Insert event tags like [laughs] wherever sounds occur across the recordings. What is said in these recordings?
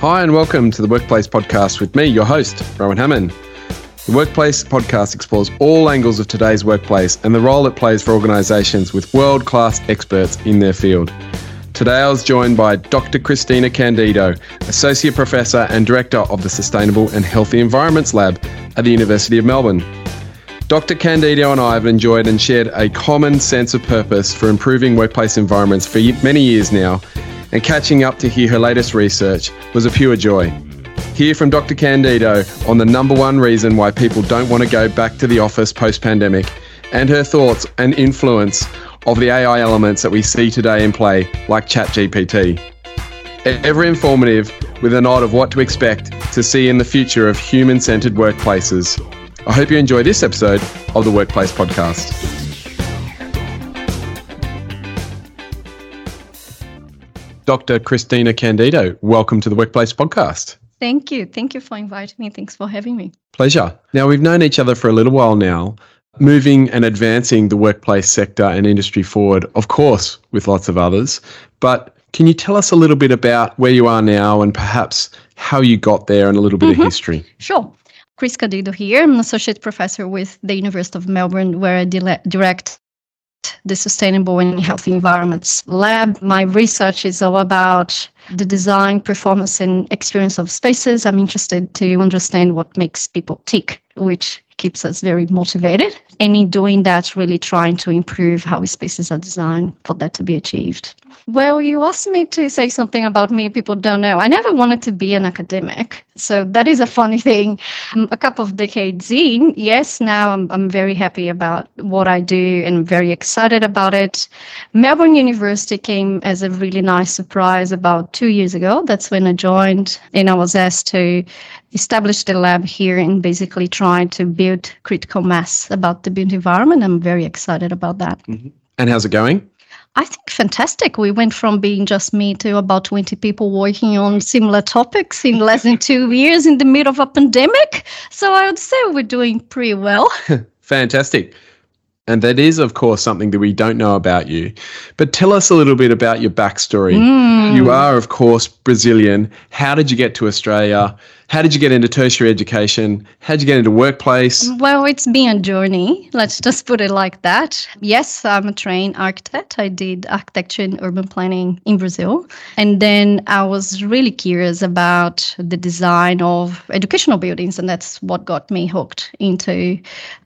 Hi, and welcome to the Workplace Podcast with me, your host, Rowan Hamman. The Workplace Podcast explores all angles of today's workplace and the role it plays for organisations with world class experts in their field. Today I was joined by Dr. Christhina Candido, Associate Professor and Director of the Sustainable and Healthy Environments Lab at the University of Melbourne. Dr. Candido and I have enjoyed and shared a common sense of purpose for improving workplace environments for many years now and catching up to hear her latest research was a pure joy. Hear from Dr. Candido on the number one reason why people don't want to go back to the office post pandemic and her thoughts and influence of the AI elements that we see today in play, like ChatGPT. Ever informative with a nod of what to expect to see in the future of human centered workplaces. I hope you enjoy this episode of the Workplace Podcast. Dr. Christhina Candido, welcome to the Workplace Podcast. Thank you. Thank you for inviting me. Thanks for having me. Pleasure. Now, we've known each other for a little while now, moving and advancing the workplace sector and industry forward, of course, with lots of others. But can you tell us a little bit about where you are now and perhaps how you got there and a little bit mm-hmm. of history? Sure. Chris Candido here. I'm an associate professor with the University of Melbourne, where I direct the Sustainable and Healthy Environments Lab. My research is all about the design, performance, and experience of spaces. I'm interested to understand what makes people tick, which keeps us very motivated. And in doing that, really trying to improve how spaces are designed for that to be achieved. Well, you asked me to say something about me people don't know. I never wanted to be an academic. So that is a funny [laughs] thing. Um, a couple of decades in, yes, now I'm, I'm very happy about what I do and very excited about it. Melbourne University came as a really nice surprise about two years ago. That's when I joined and I was asked to establish the lab here and basically try to build critical mass about the built environment. I'm very excited about that. Mm-hmm. And how's it going? I think fantastic. We went from being just me to about 20 people working on similar topics in less than two [laughs] years in the middle of a pandemic. So I would say we're doing pretty well. [laughs] [laughs] fantastic. And that is, of course, something that we don't know about you. But tell us a little bit about your backstory. Mm. You are, of course, Brazilian. How did you get to Australia? How did you get into tertiary education? How did you get into workplace? Well, it's been a journey. Let's just put it like that. Yes, I'm a trained architect. I did architecture and urban planning in Brazil. And then I was really curious about the design of educational buildings. And that's what got me hooked into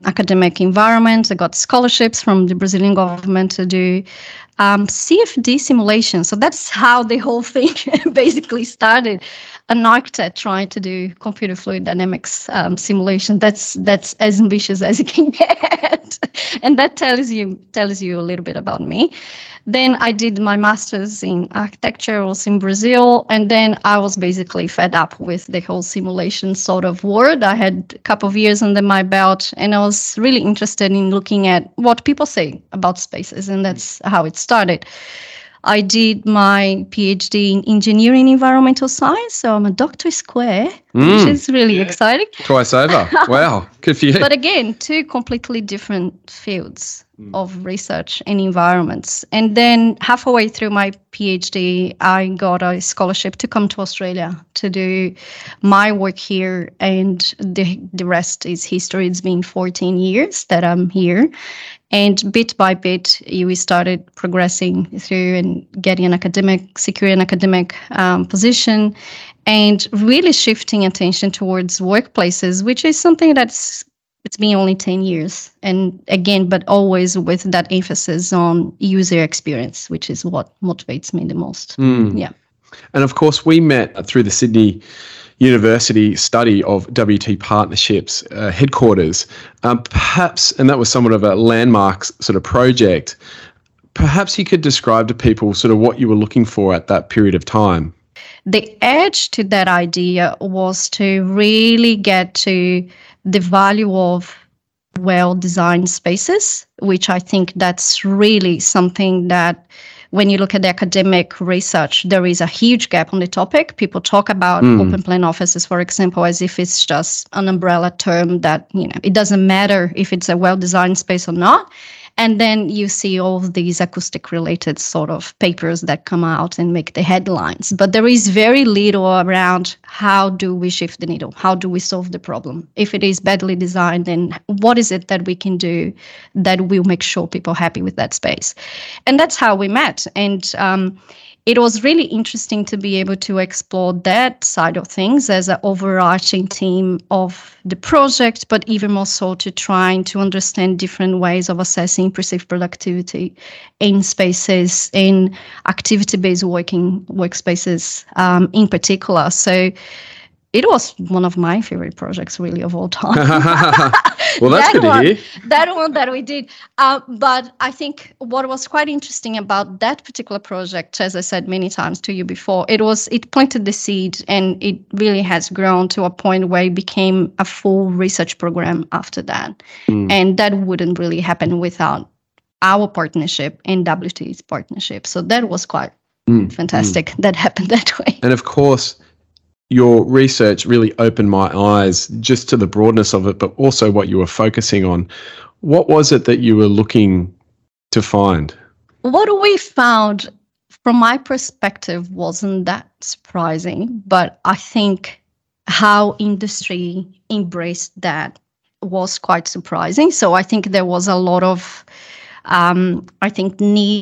academic environments. I got scholarships from the Brazilian government to do um, CFD simulation. So that's how the whole thing [laughs] basically started. An architect trying to do computer fluid dynamics um, simulation. That's that's as ambitious as it can [laughs] get, and that tells you tells you a little bit about me. Then I did my master's in architecture, also in Brazil, and then I was basically fed up with the whole simulation sort of world. I had a couple of years under my belt, and I was really interested in looking at what people say about spaces, and that's how it started. I did my PhD in engineering environmental science, so I'm a doctor square, mm. which is really yeah. exciting. Twice over. [laughs] wow, good for you. But again, two completely different fields mm. of research and environments. And then halfway through my PhD, I got a scholarship to come to Australia to do my work here, and the the rest is history. It's been 14 years that I'm here, and bit by bit, we started progressing through and getting an academic, securing an academic um, position, and really shifting attention towards workplaces, which is something that's it's been only 10 years and again but always with that emphasis on user experience which is what motivates me the most mm. yeah and of course we met through the sydney University study of WT Partnerships uh, headquarters. Um, perhaps, and that was somewhat of a landmark sort of project. Perhaps you could describe to people sort of what you were looking for at that period of time. The edge to that idea was to really get to the value of well designed spaces, which I think that's really something that when you look at the academic research, there is a huge gap on the topic. People talk about mm. open plan offices, for example, as if it's just an umbrella term that, you know, it doesn't matter if it's a well designed space or not. And then you see all these acoustic related sort of papers that come out and make the headlines. But there is very little around how do we shift the needle? How do we solve the problem? If it is badly designed, then what is it that we can do that will make sure people are happy with that space? And that's how we met. And um, it was really interesting to be able to explore that side of things as an overarching theme of the project, but even more so to trying to understand different ways of assessing perceived productivity in spaces, in activity-based working workspaces um, in particular. So it was one of my favorite projects really of all time [laughs] well that's that good one, to hear that one that we did uh, but i think what was quite interesting about that particular project as i said many times to you before it was it planted the seed and it really has grown to a point where it became a full research program after that mm. and that wouldn't really happen without our partnership and wt's partnership so that was quite mm. fantastic mm. that happened [laughs] that way and of course your research really opened my eyes just to the broadness of it, but also what you were focusing on. What was it that you were looking to find? What we found, from my perspective, wasn't that surprising, but I think how industry embraced that was quite surprising. So I think there was a lot of, um, I think, need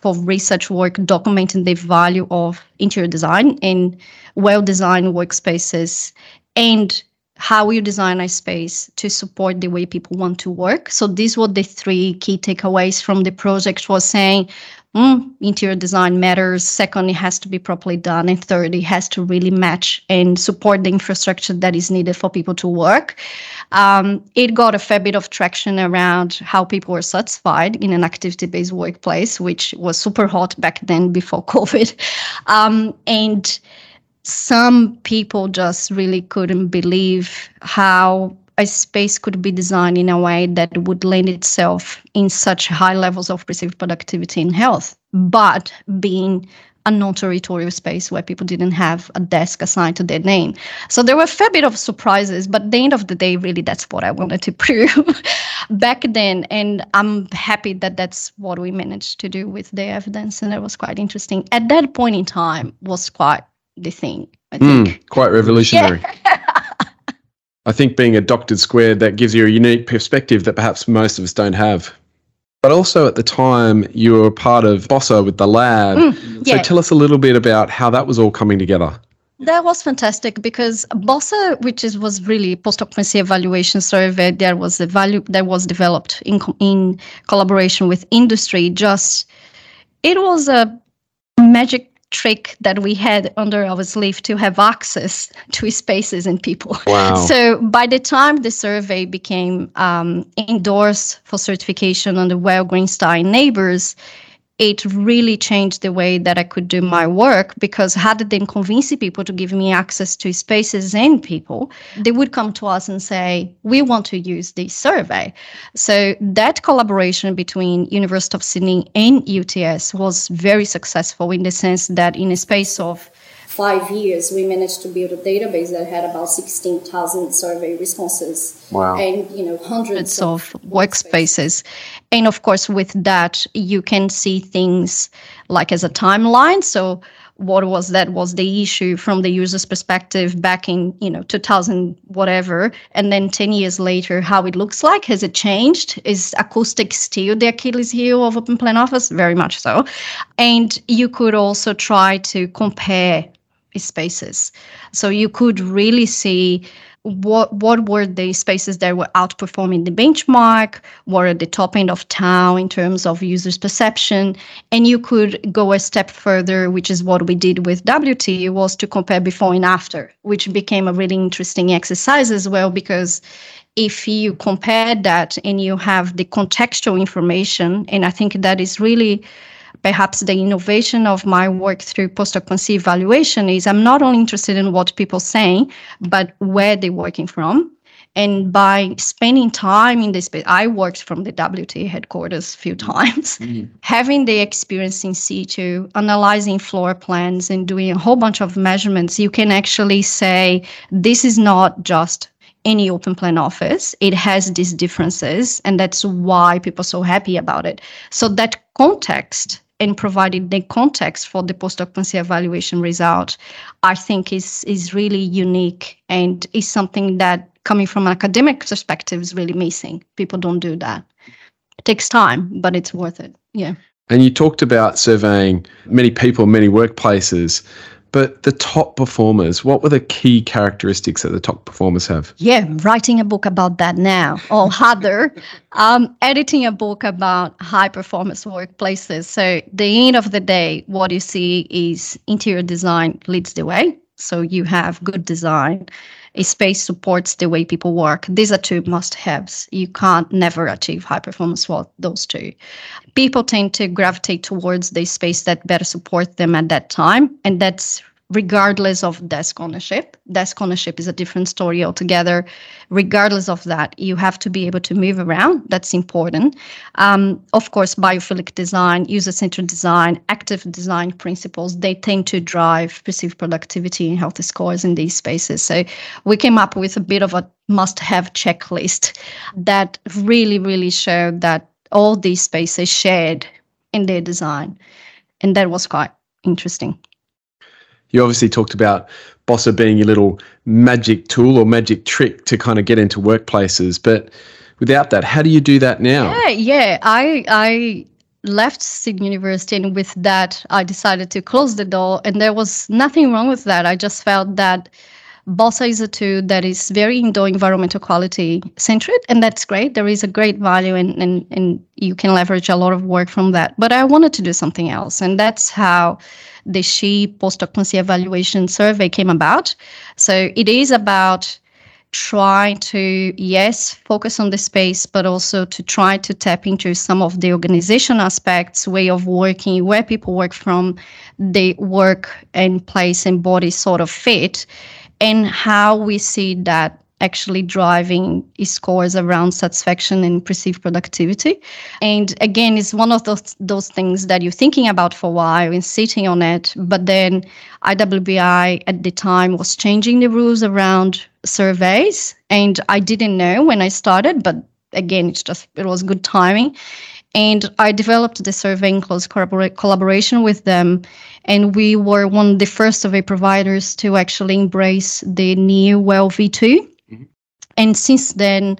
for research work documenting the value of interior design in well-designed workspaces and how you design a space to support the way people want to work. So these were the three key takeaways from the project was saying mm, interior design matters. Second, it has to be properly done. And third, it has to really match and support the infrastructure that is needed for people to work. Um, it got a fair bit of traction around how people were satisfied in an activity based workplace, which was super hot back then before [laughs] COVID. Um, and some people just really couldn't believe how a space could be designed in a way that would lend itself in such high levels of perceived productivity and health, but being a non-territorial space where people didn't have a desk assigned to their name. So there were a fair bit of surprises, but at the end of the day, really, that's what I wanted to [laughs] prove back then. And I'm happy that that's what we managed to do with the evidence, and it was quite interesting. At that point in time, was quite the thing. I think mm, quite revolutionary. [laughs] Yeah. I think being a doctored squared that gives you a unique perspective that perhaps most of us don't have. But also at the time, you were part of BOSSA with the lab. Mm, yeah. So tell us a little bit about how that was all coming together. That was fantastic because BOSSA, which is, was really post occupancy evaluation survey, there was a value that was developed in in collaboration with industry. Just it was a magic trick that we had under our sleeve to have access to [laughs] spaces and people. Wow. So by the time the survey became um, endorsed for certification under Well Greenstein NABERS, it really changed the way that I could do my work because had them convince people to give me access to spaces and people, they would come to us and say, "We want to use this survey." So that collaboration between University of Sydney and UTS was very successful in the sense that in a space of five years, we managed to build a database that had about 16,000 survey responses. Wow. And, you know, hundreds of workspaces. And of course, with that, you can see things like as a timeline. So what was that was the issue from the user's perspective back in, you know, 2000, whatever. And then 10 years later, how it looks like. Has it changed? Is acoustic still the Achilles heel of open plan office? Very much so. And you could also try to compare spaces. So you could really see what what were the spaces that were outperforming the benchmark, were at the top end of town in terms of users' perception, and you could go a step further, which is what we did with WT, was to compare before and after, which became a really interesting exercise as well because if you compare that and you have the contextual information, and I think that is really perhaps the innovation of my work through post-occupancy evaluation is I'm not only interested in what people saying, but where they're working from. And by spending time in this space, I worked from the WT headquarters a few times, mm-hmm. having the experience in situ, analyzing floor plans and doing a whole bunch of measurements, you can actually say this is not just any open plan office. It has these differences, and that's why people are so happy about it. So that context and providing the context for the post-occupancy evaluation result, I think is is really unique and is something that coming from an academic perspective is really missing. People don't do that. It takes time, but it's worth it. Yeah. And you talked about surveying many people, many workplaces. But the top performers, what were the key characteristics that the top performers have? Yeah, writing a book about that now, or [laughs] other, um, editing a book about high performance workplaces. So, the end of the day, what you see is interior design leads the way. So, you have good design, a space supports the way people work. These are two must haves. You can't never achieve high performance without those two. People tend to gravitate towards the space that better support them at that time. And that's regardless of desk ownership. Desk ownership is a different story altogether. Regardless of that, you have to be able to move around. That's important. Um, of course, biophilic design, user centered design, active design principles, they tend to drive perceived productivity and health scores in these spaces. So we came up with a bit of a must have checklist that really, really showed that all these spaces shared in their design. And that was quite interesting you obviously talked about Bossa being your little magic tool or magic trick to kind of get into workplaces. But without that, how do you do that now? Yeah, yeah. I I left Sydney University and with that I decided to close the door and there was nothing wrong with that. I just felt that Bossa is a tool that is very indoor environmental quality centered, and that's great. There is a great value, and, and, and you can leverage a lot of work from that. But I wanted to do something else, and that's how the SHE post occupancy evaluation survey came about. So it is about trying to yes focus on the space but also to try to tap into some of the organization aspects way of working where people work from the work and place and body sort of fit and how we see that actually driving scores around satisfaction and perceived productivity. And again, it's one of those those things that you're thinking about for a while and sitting on it. But then IWBI at the time was changing the rules around surveys. And I didn't know when I started, but again, it's just it was good timing. And I developed the survey in close collaboration with them. And we were one of the first survey providers to actually embrace the new WELL V2. Mm-hmm. And since then,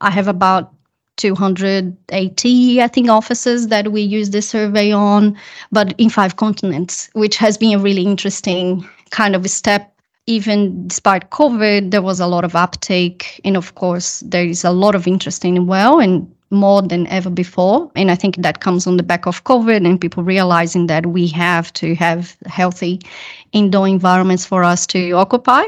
I have about 280, I think, offices that we use the survey on, but in five continents, which has been a really interesting kind of step. Even despite COVID, there was a lot of uptake. And of course, there is a lot of interest in WELL. And more than ever before. And I think that comes on the back of COVID and people realizing that we have to have healthy indoor environments for us to occupy.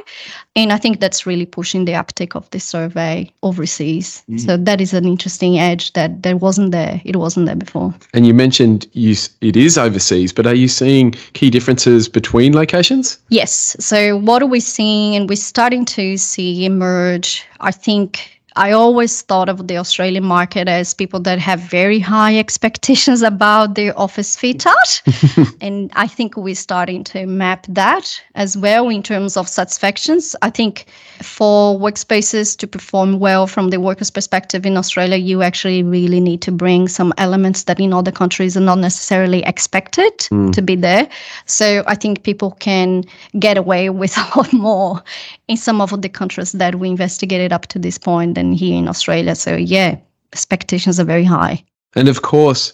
And I think that's really pushing the uptake of the survey overseas. Mm. So that is an interesting edge that there wasn't there. It wasn't there before. And you mentioned you, it is overseas, but are you seeing key differences between locations? Yes. So what are we seeing? And we're starting to see emerge, I think, I always thought of the Australian market as people that have very high expectations about their office fit out. [laughs] and I think we're starting to map that as well in terms of satisfactions. I think for workspaces to perform well from the worker's perspective in Australia, you actually really need to bring some elements that in other countries are not necessarily expected mm. to be there. So I think people can get away with [laughs] a lot more in some of the countries that we investigated up to this and here in Australia. So, yeah, expectations are very high. And of course,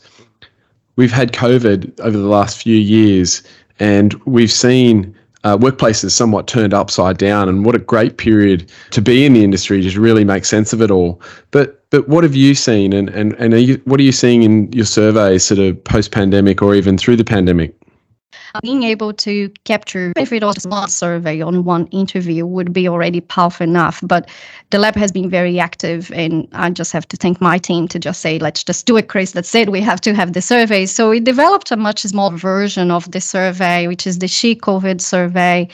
we've had COVID over the last few years, and we've seen uh, workplaces somewhat turned upside down. And what a great period to be in the industry to really make sense of it all. But but what have you seen, and and and you, what are you seeing in your surveys, sort of post pandemic or even through the pandemic? Uh, being able to capture if it was one survey on one interview would be already powerful enough but the lab has been very active and i just have to thank my team to just say let's just do it chris. That's it. We have to have the survey. So we developed a much smaller version of the survey which is the SHE covid survey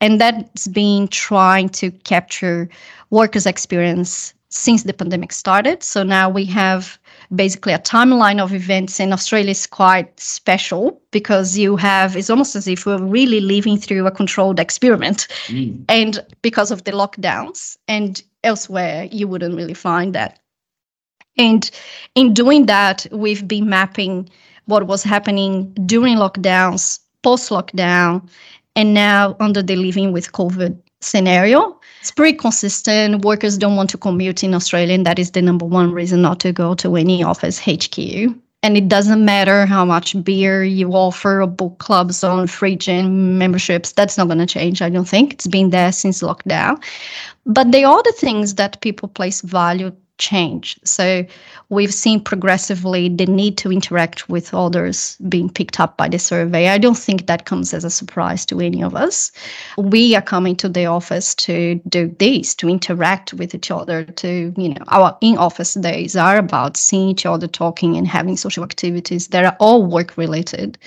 and that's been trying to capture workers experience since the pandemic started. So now we have basically a timeline of events in Australia is quite special because you have it's almost as if we're really living through a controlled experiment mm. and because of the lockdowns and elsewhere you wouldn't really find that. And in doing that, we've been mapping what was happening during lockdowns, post lockdown, and now under the living with COVID scenario. It's pretty consistent. Workers don't want to commute in Australia, and that is the number one reason not to go to any office HQ. And it doesn't matter how much beer you offer or book clubs on free gym memberships. That's not going to change, I don't think. It's been there since lockdown. But the other things that people place value change. So we've seen progressively the need to interact with others being picked up by the survey. I don't think that comes as a surprise to any of us. We are coming to the office to do this, to interact with each other, to, you know, our in office days are about seeing each other, talking, and having social activities that are all work related.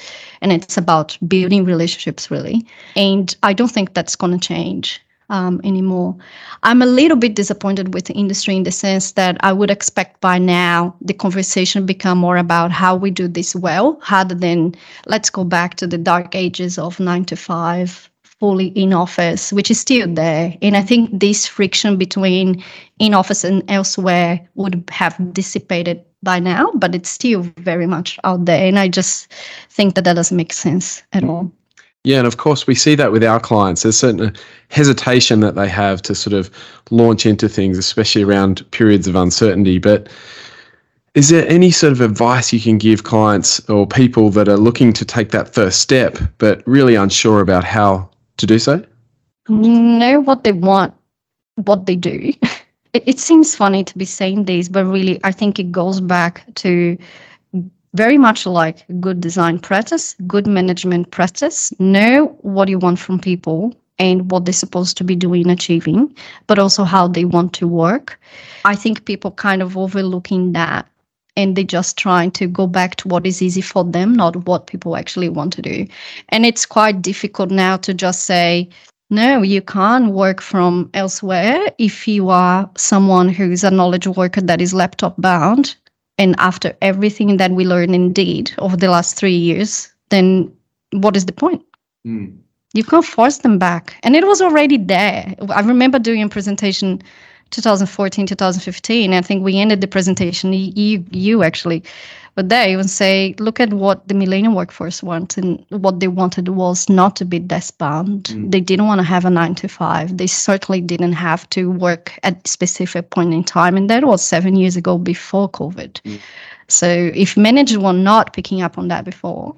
And it's about building relationships, really. And I don't think that's going to change um, anymore. I'm a little bit disappointed with the industry in the sense that I would expect by now the conversation become more about how we do this well, rather than let's go back to the dark ages of nine to five, fully in office, which is still there. And I think this friction between in office and elsewhere would have dissipated by now, but it's still very much out there. And I just think that that doesn't make sense at all. Yeah, and of course we see that with our clients. There's certain uh, hesitation that they have to sort of launch into things, especially around periods of uncertainty. But is there any sort of advice you can give clients or people that are looking to take that first step but really unsure about how to do so? Know what they want, what they do. [laughs] It, it seems funny to be saying this, but really, I think it goes back to very much like good design practice, good management practice. Know what you want from people and what they're supposed to be doing achieving, but also how they want to work. I think people kind of overlooking that and they're just trying to go back to what is easy for them, not what people actually want to do. And it's quite difficult now to just say, no, you can't work from elsewhere if you are someone who's a knowledge worker that is laptop bound and after everything that we learned indeed over the last three years, then what is the point? Mm. You can't force them back. And it was already there. I remember doing a presentation 2014, 2015. I think we ended the presentation, you, you actually but they even say, look at what the millennial workforce wants, and what they wanted was not to be desk bound. Mm. They didn't want to have a nine to five. They certainly didn't have to work at a specific point in time, and that was seven years ago before COVID. Mm. So if managers were not picking up on that before,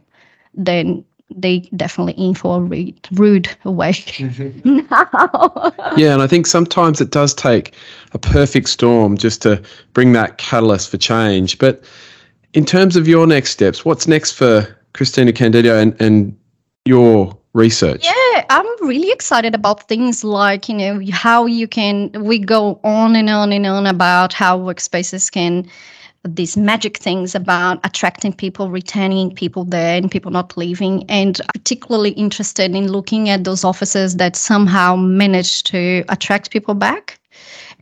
then they definitely in for a rude, rude awakening [laughs] now. yeah, and I think sometimes it does take a perfect storm just to bring that catalyst for change. But in terms of your next steps, what's next for Christhina Candido and, and your research? Yeah, I'm really excited about things like, you know, how you can, we go on and on and on about how workspaces can, these magic things about attracting people, retaining people there, and people not leaving. And particularly interested in looking at those offices that somehow manage to attract people back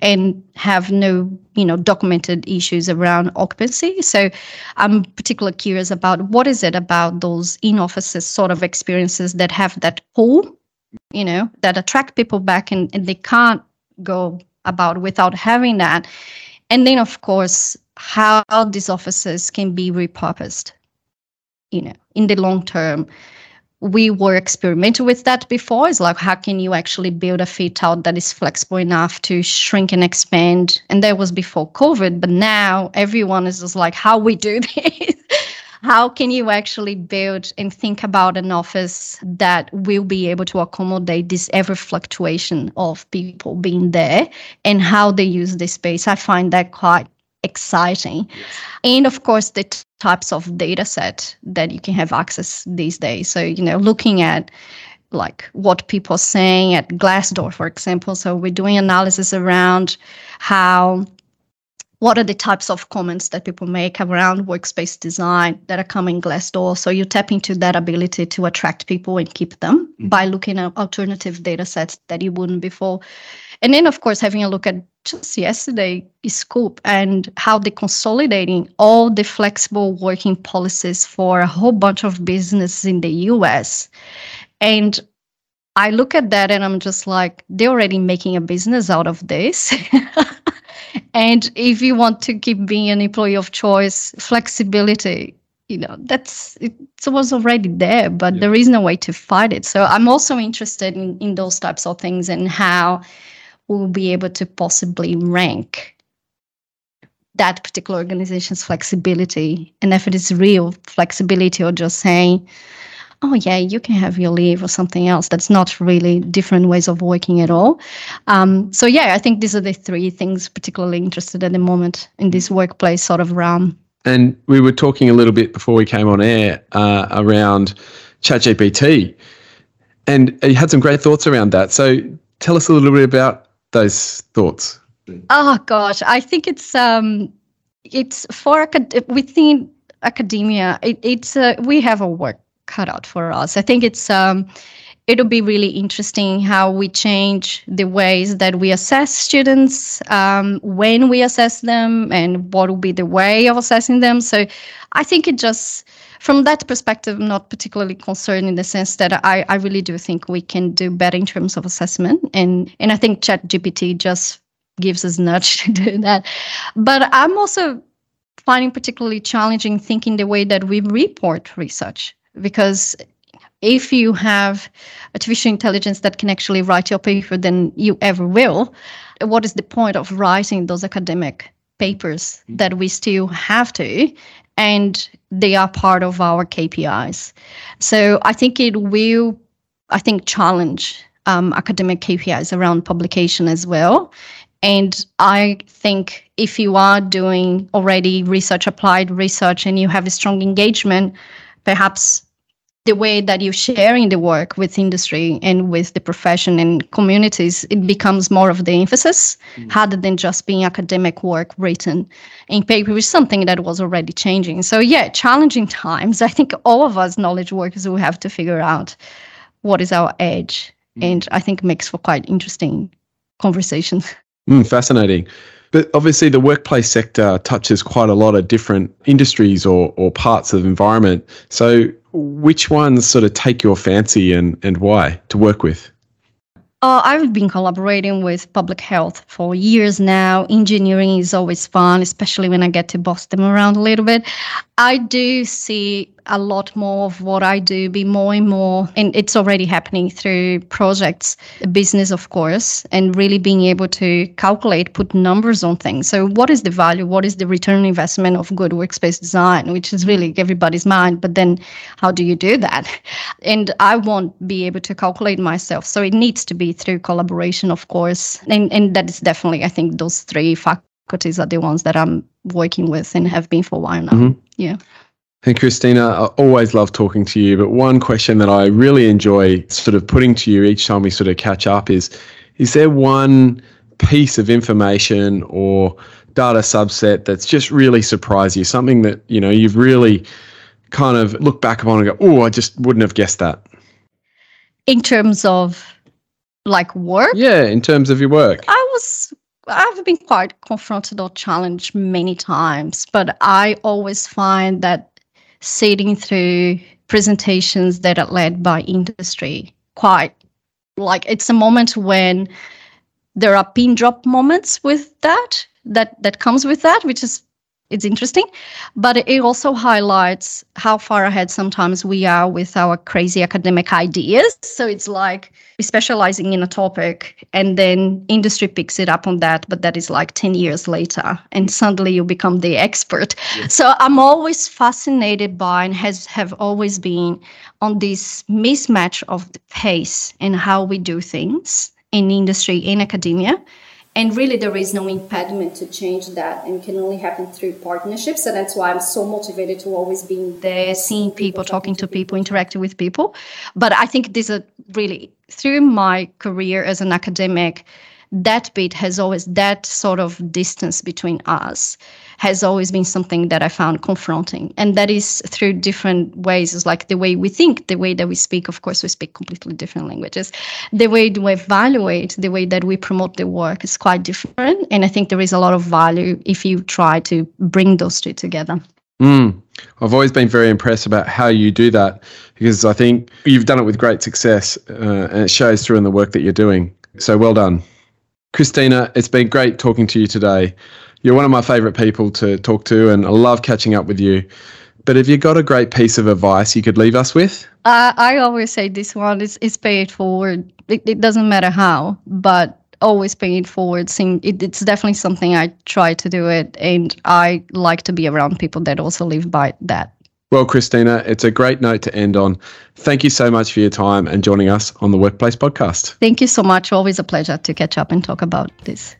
and have no you know documented issues around occupancy. So i'm particularly curious about what is it about those in offices sort of experiences that have that pull you know that attract people back and, and they can't go about without having that. And then of course how these offices can be repurposed you know in the long term we were experimenting with that before. It's like, how can you actually build a fit out that is flexible enough to shrink and expand? And that was before COVID. But now everyone is just like, how we do [laughs] this? how can you actually build and think about an office that will be able to accommodate this ever fluctuation of people being there and how they use the space? I find that quite exciting. And of course, the t- types of data set that you can have access these days. So, you know, looking at like what people are saying at Glassdoor, for example. So we're doing analysis around how what are the types of comments that people make around workspace design that are coming Glassdoor. So you tap into that ability to attract people and keep them mm-hmm. by looking at alternative data sets that you wouldn't before. And then, of course, having a look at just yesterday, Scoop and how they're consolidating all the flexible working policies for a whole bunch of businesses in the US. And I look at that and I'm just like, they're already making a business out of this. [laughs] and if you want to keep being an employee of choice, flexibility, you know, that's it was already there, but yeah. there is no way to fight it. So I'm also interested in, in those types of things and how we'll be able to possibly rank that particular organization's flexibility. And if it is real flexibility or just saying oh yeah you can have your leave or something else that's not really different ways of working at all. Um, so yeah i think these are the three things particularly interested at the moment in this workplace sort of realm. And we were talking a little bit before we came on air uh, around ChatGPT, and you had some great thoughts around that. So tell us a little bit about those thoughts. Oh gosh, I think it's um, it's for within academia. It, it's uh, we have a work cut out for us. I think it's um, it'll be really interesting how we change the ways that we assess students, um, when we assess them, and what will be the way of assessing them. So I think it just, from that perspective, I'm not particularly concerned in the sense that I, I really do think we can do better in terms of assessment. And, and I think ChatGPT just gives us nudge [laughs] to do that. But I'm also finding particularly challenging thinking the way that we report research because if you have artificial intelligence that can actually write your paper than you ever will, what is the point of writing those academic papers mm. that we still have to? And they are part of our KPIs. So I think it will, I think, challenge um, academic KPIs around publication as well. And I think if you are doing already research, applied research, and you have a strong engagement, perhaps the way that you're sharing the work with industry and with the profession and communities, it becomes more of the emphasis mm. rather than just being academic work written in paper, which is something that was already changing. So, yeah, challenging times. I think all of us knowledge workers will have to figure out what is our edge. Mm. And I think makes for quite interesting conversations. Mm, fascinating. But obviously, the workplace sector touches quite a lot of different industries or, or parts of the environment. So, which ones sort of take your fancy and, and why to work with? Uh, I've been collaborating with public health for years now. Engineering is always fun, especially when I get to boss them around a little bit. I do see a lot more of what I do be more and more, and it's already happening through projects, business, of course, and really being able to calculate, put numbers on things. So, what is the value? What is the return investment of good workspace design, which is really everybody's mind? But then, how do you do that? [laughs] And I won't be able to calculate myself. So, it needs to be through collaboration, of course. And, and that is definitely, I think, those three faculties are the ones that I'm working with and have been for a while now. Mm-hmm. Yeah. And Christhina, I always love talking to you, but one question that I really enjoy sort of putting to you each time we sort of catch up is is there one piece of information or data subset that's just really surprised you, something that, you know, you've really kind of looked back upon and go, "Oh, I just wouldn't have guessed that." In terms of like work? Yeah, in terms of your work. I was I've been quite confronted or challenged many times, but I always find that sitting through presentations that are led by industry. Quite like it's a moment when there are pin drop moments with that that that comes with that which is it's interesting but it also highlights how far ahead sometimes we are with our crazy academic ideas. So it's like specializing in a topic and then industry picks it up on that but that is like 10 years later and suddenly you become the expert. Yes. so i'm always fascinated by and has have always been on this mismatch of the pace and how we do things in industry in academia and really there is no impediment to change that and can only happen through partnerships. And that's why i'm so motivated to always be there seeing people talking to people interacting with people. But i think this is really through my career as an academic that bit has always that sort of distance between us has always been something that i found confronting and that is through different ways it's like the way we think the way that we speak of course we speak completely different languages the way we evaluate the way that we promote the work is quite different and i think there is a lot of value if you try to bring those two together Mm. I've always been very impressed about how you do that because I think you've done it with great success uh, and it shows through in the work that you're doing. So well done. Christhina, it's been great talking to you today. You're one of my favourite people to talk to, and I love catching up with you. But have you got a great piece of advice you could leave us with? Uh, I always say this one is, is pay it forward. It, it doesn't matter how, but always pay it forward. It, it's definitely something I try to do it, and I like to be around people that also live by that. Well, Christhina, it's a great note to end on. Thank you so much for your time and joining us on the Workplace Podcast. Thank you so much. Always a pleasure to catch up and talk about this.